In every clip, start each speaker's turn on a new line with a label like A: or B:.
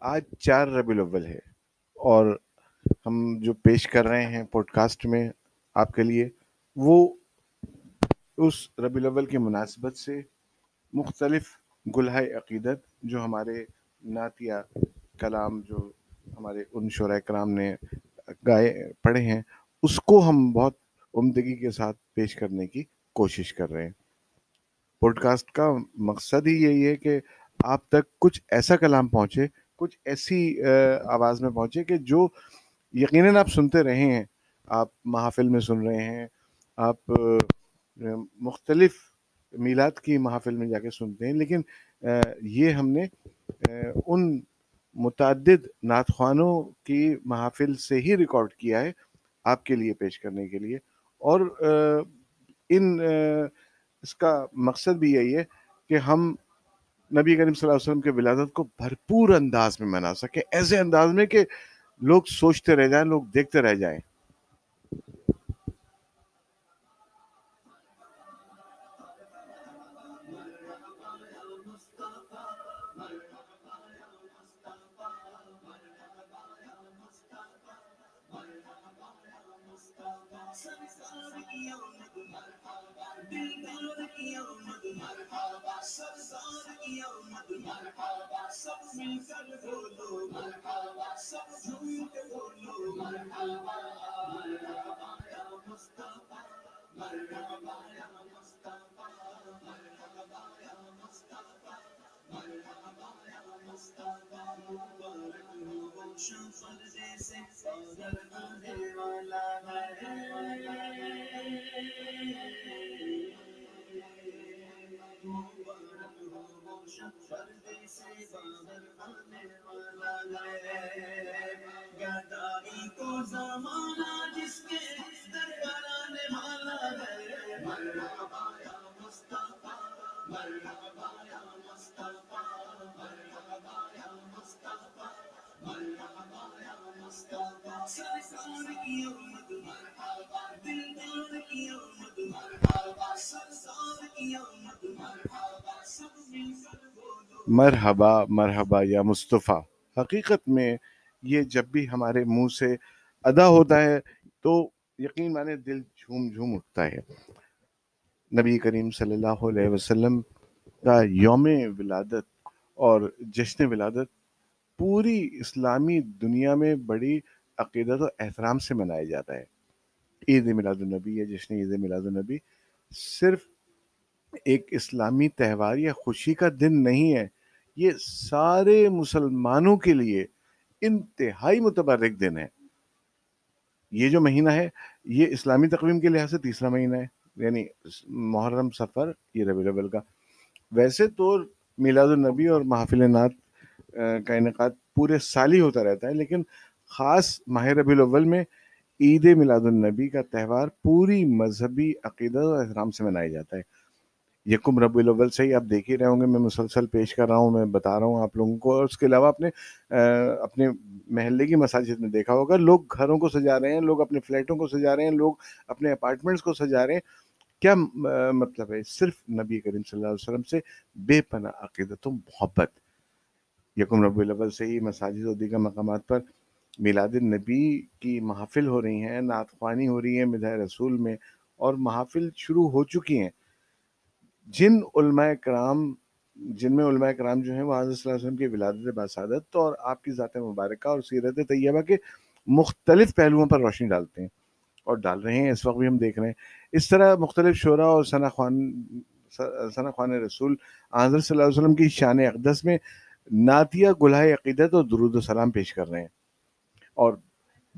A: آج چار ربی الاول ہے اور ہم جو پیش کر رہے ہیں پوڈ کاسٹ میں آپ کے لیے، وہ اس ربی الاول کی مناسبت سے مختلف گلہ عقیدت جو ہمارے نعتیہ کلام جو ہمارے ان شعراء کرام نے گائے، پڑھے ہیں، اس کو ہم بہت عمدگی کے ساتھ پیش کرنے کی کوشش کر رہے ہیں۔ پوڈ کاسٹ کا مقصد ہی یہی ہے کہ آپ تک کچھ ایسا کلام پہنچے کچھ ایسی آواز میں پہنچے کہ جو یقیناً آپ سنتے رہے ہیں، آپ محافل میں سن رہے ہیں، آپ مختلف میلاد کی محافل میں جا کے سنتے ہیں، لیکن یہ ہم نے ان متعدد نعت خوانوں کی محافل سے ہی ریکارڈ کیا ہے آپ کے لیے پیش کرنے کے لیے۔ اور ان اس کا مقصد بھی یہی ہے کہ ہم نبی کریم صلی اللہ علیہ وسلم کے ولادت کو بھرپور انداز میں منا سکیں ایسے انداز میں کہ لوگ سوچتے رہ جائیں، لوگ دیکھتے رہ جائیں۔ مرحبا يا مصطفى مرحبا يا مصطفى مبارك هو شمس الجنة مرحبا مرحبا یا مصطفیٰ۔ حقیقت میں یہ جب بھی ہمارے منہ سے ادا ہوتا ہے تو یقین مانے دل جھوم جھوم اٹھتا ہے۔ نبی کریم صلی اللہ علیہ وسلم کا یوم ولادت اور جشن ولادت پوری اسلامی دنیا میں بڑی عقیدت و احترام سے منایا جاتا ہے۔ عید میلاد النبی یا جشن عید میلاد النبی صرف ایک اسلامی تہوار یا خوشی کا دن نہیں ہے یہ سارے مسلمانوں کے لیے انتہائی متبرک دن ہے۔ یہ جو مہینہ ہے، یہ اسلامی تقویم کے لحاظ سے تیسرا مہینہ ہے یعنی محرم سفر، یہ ربی الاول کا۔ ویسے تو میلاد النبی اور محافل نعت کا انعقاد پورے سال ہی ہوتا رہتا ہے، لیکن خاص ماہ ربی الاول میں عید میلاد النبی کا تہوار پوری مذہبی عقیدت و احترام سے منایا جاتا ہے۔ یکم ربی الاول سے ہی آپ دیکھ ہی رہے ہوں گے، میں مسلسل پیش کر رہا ہوں، میں بتا رہا ہوں آپ لوگوں کو۔ اور اس کے علاوہ اپنے اپنے محلے کی مساجد میں دیکھا ہوگا۔ لوگ گھروں کو سجا رہے ہیں، لوگ اپنے فلیٹوں کو سجا رہے ہیں، لوگ اپنے اپارٹمنٹس کو سجا رہے ہیں۔ کیا مطلب ہے، صرف نبی کریم صلی اللہ علیہ وسلم سے بے پناہ عقیدت و محبت۔ یکم ربی الاول سے ہی مساجد و دیگر مقامات پر میلاد النبی کی محافل ہو رہی ہیں، نعت خوانی ہو رہی ہیں مدح رسول میں، اور محافل شروع ہو چکی ہیں۔ جن علماء کرام، جن میں علماء کرام جو ہیں، وہ حضرت صلی اللہ علیہ وسلم کی ولادت باسعادت اور آپ کی ذات مبارکہ اور سیرت طیبہ کے مختلف پہلوؤں پر روشنی ڈالتے ہیں اور ڈال رہے ہیں، اس وقت بھی ہم دیکھ رہے ہیں۔ اس طرح مختلف شعراء اور ثنا خوان ثنا خوان رسول حضرت صلی اللہ علیہ وسلم کی شان اقدس میں نعتیہ گلہ عقیدت اور درود و سلام پیش کر رہے ہیں۔ اور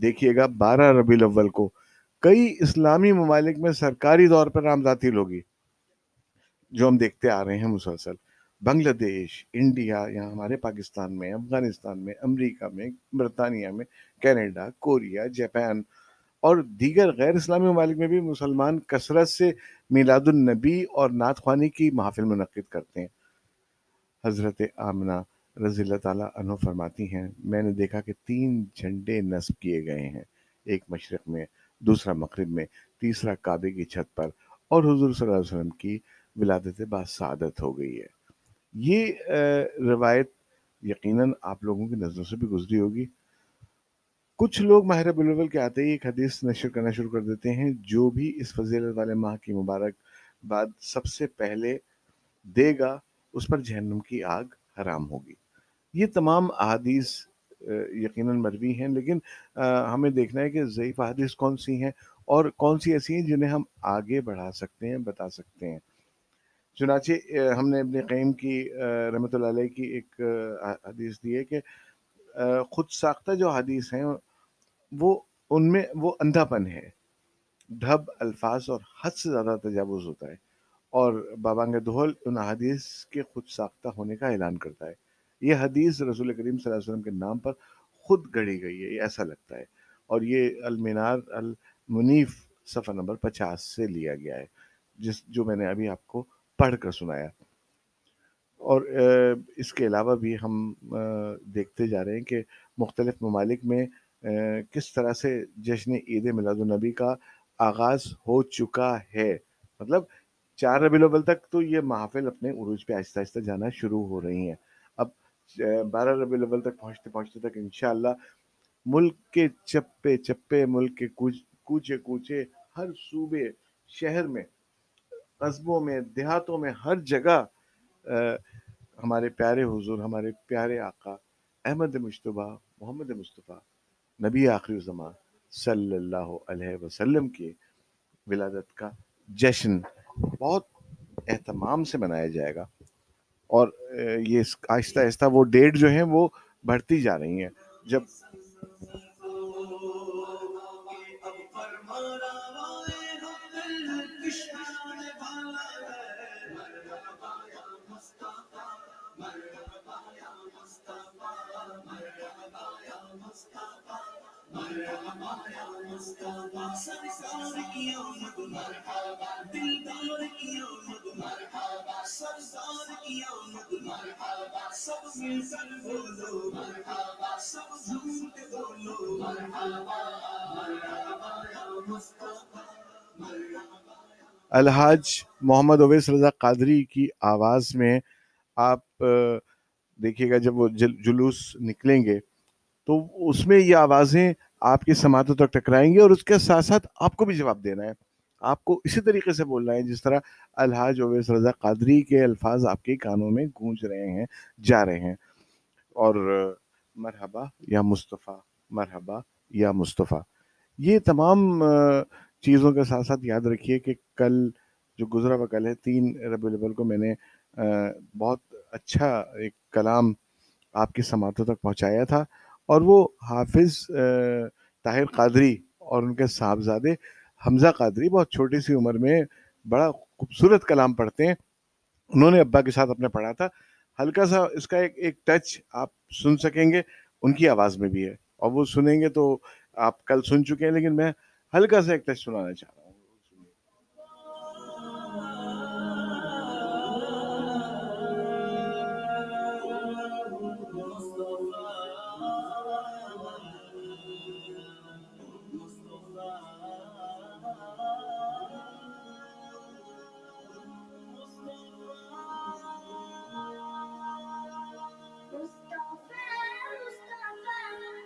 A: دیکھیے گا، بارہ ربی الاول کو کئی اسلامی ممالک میں سرکاری طور پر رامزاتی لوگی جو ہم دیکھتے آ رہے ہیں مسلسل، بنگلہ دیش، انڈیا یا ہمارے پاکستان میں، افغانستان میں، امریکہ میں، برطانیہ میں، کینیڈا، کوریا، جاپان اور دیگر غیر اسلامی ممالک میں بھی مسلمان کثرت سے میلاد النبی اور نعت خوانی کی محافل منعقد کرتے ہیں۔ حضرت آمنہ رضی اللہ تعالیٰ عنہ فرماتی ہیں، میں نے دیکھا کہ تین جھنڈے نصب کیے گئے ہیں۔ ایک مشرق میں، دوسرا مغرب میں، تیسرا کعبے کی چھت پر اور حضور صلی اللہ علیہ وسلم کی ولادت با سعادت ہو گئی ہے۔ یہ روایت یقیناً آپ لوگوں کی نظروں سے بھی گزری ہوگی۔ کچھ لوگ ماہ ربیع الاول کے آتے ہی ایک حدیث نشر کرنا شروع کر دیتے ہیں، جو بھی اس فضیلت والے ماہ کی مبارک بعد سب سے پہلے دے گا، اس پر جہنم کی آگ حرام ہوگی۔ یہ تمام احادیث یقیناً مروی ہیں، لیکن ہمیں دیکھنا ہے کہ ضعیف احادیث کون سی ہیں اور کون سی ایسی ہیں جنہیں ہم آگے بڑھا سکتے ہیں، بتا سکتے ہیں۔ چنانچہ ہم نے ابن قیم کی رحمۃ اللہ علیہ کی ایک حدیث دی ہے کہ خود ساختہ جو حدیث ہیں، وہ ان میں، وہ اندھا پن ہے۔ ڈھب، الفاظ اور حد سے زیادہ تجاوز ہوتا ہے۔ اور بابانگ دہل ان حدیث کے خود ساختہ ہونے کا اعلان کرتا ہے۔ یہ حدیث رسول کریم صلی اللہ علیہ وسلم کے نام پر خود گڑی گئی ہے، یہ ایسا لگتا ہے۔ اور یہ المینار المنیف صفحہ نمبر پچاس سے لیا گیا ہے، جس، جو میں نے ابھی آپ کو پڑھ کر سنایا۔ اور اس کے علاوہ بھی ہم دیکھتے جا رہے ہیں کہ مختلف ممالک میں کس طرح سے جشن عید میلاد النبی کا آغاز ہو چکا ہے۔ مطلب چار ربی الاول تک تو یہ محافل اپنے عروج پہ آہستہ آہستہ جانا شروع ہو رہی ہیں۔ اب بارہ ربی الاول تک پہنچتے پہنچتے تک انشاءاللہ ملک کے چپے چپے، ملک کے کوچے کوچے ہر صوبے شہر میں قصبوں میں، دیہاتوں میں، ہر جگہ ہمارے پیارے حضور، ہمارے پیارے آقا احمد مشتبہ، محمد مصطفیٰ، نبی آخری زمان صلی اللہ علیہ وسلم کی ولادت کا جشن بہت اہتمام سے منایا جائے گا۔ اور یہ آہستہ آہستہ وہ ڈیٹ جو ہیں وہ بڑھتی جا رہی ہیں۔ جب الحاج محمد اویس رضا قادری کی آواز میں آپ دیکھیے گا جب وہ جلوس نکلیں گے تو اس میں یہ آوازیں آپ کی سماعتوں تک ٹکرائیں گے اور اس کے ساتھ ساتھ آپ کو بھی جواب دینا ہے۔ آپ کو اسی طریقے سے بولنا ہے جس طرح الحاج اویس رضا قادری کے الفاظ آپ کے کانوں میں گونج رہے ہیں، جا رہے ہیں۔ اور مرحبا یا مصطفیٰ، مرحبا یا مصطفیٰ۔ یہ تمام چیزوں کے ساتھ ساتھ یاد رکھیے کہ کل جو گزرا ہوا کل ہے، تین ربی الاول کو میں نے بہت اچھا ایک کلام آپ کی سماعتوں تک پہنچایا تھا۔ اور وہ حافظ طاہر قادری اور ان کے صاحبزادے حمزہ قادری بہت چھوٹی سی عمر میں بڑا خوبصورت کلام پڑھتے ہیں۔ انہوں نے ابا کے ساتھ اپنے پڑھا تھا۔ ہلکا سا اس کا ایک ایک ٹچ آپ سن سکیں گے۔ ان کی آواز میں بھی ہے۔ اور وہ سنیں گے تو آپ کل سن چکے ہیں، لیکن میں ہلکا سا ایک ٹچ سنانا چاہ رہا ہوں۔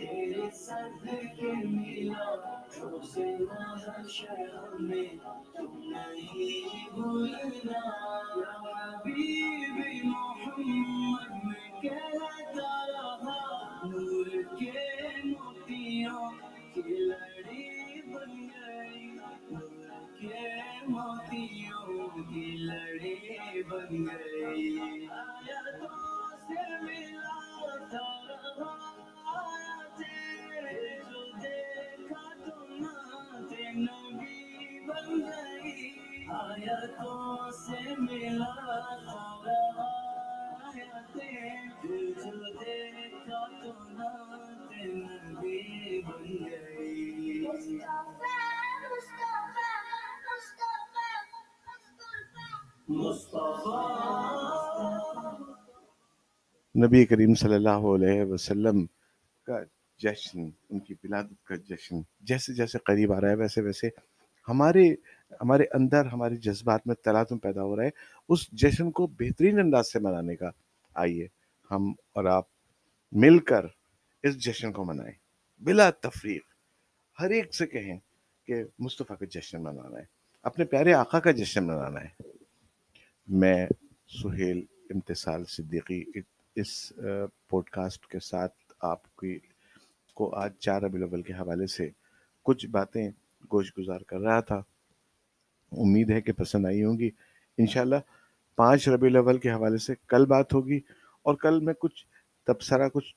B: تیرے سد کے ملا روز محشر میں تم نہیں بھولنا یا حبیب محمد میں کہتا رہا نور کے موتیوں کی لڑی بن گئی۔ نور کے موتیوں کی لڑی بن گئی آیا سے ملا تھا رہا
A: نبی کریم صلی اللہ علیہ وسلم کا جشن، ان کی ولادت کا جشن، جیسے جیسے قریب آ رہا ہے، ویسے ویسے ہمارے ہمارے اندر، ہمارے جذبات میں تلاتم پیدا ہو رہا ہے۔ اس جشن کو بہترین انداز سے منانے کا۔ آئیے ہم اور آپ مل کر اس جشن کو منائیں۔ بلا تفریق، ہر ایک سے کہیں کہ مصطفیٰ کا جشن منانا ہے۔ اپنے پیارے آقا کا جشن منانا ہے۔ میں سہیل امتصال صدیقی اس پوڈ کاسٹ کے ساتھ آپ کی کو آج چار ربی الاول کے حوالے سے کچھ باتیں گوش گزار کر رہا تھا۔ امید ہے کہ پسند آئی ہوں گی۔ انشاءاللہ پانچ ربی الاول کے حوالے سے کل بات ہوگی اور کل میں کچھ تبصرہ، کچھ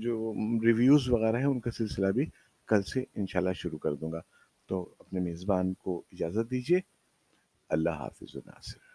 A: جو ریویوز وغیرہ ہیں ان کا سلسلہ بھی کل سے انشاءاللہ شروع کر دوں گا۔ تو اپنے میزبان کو اجازت دیجیے اللہ حافظ و ناصر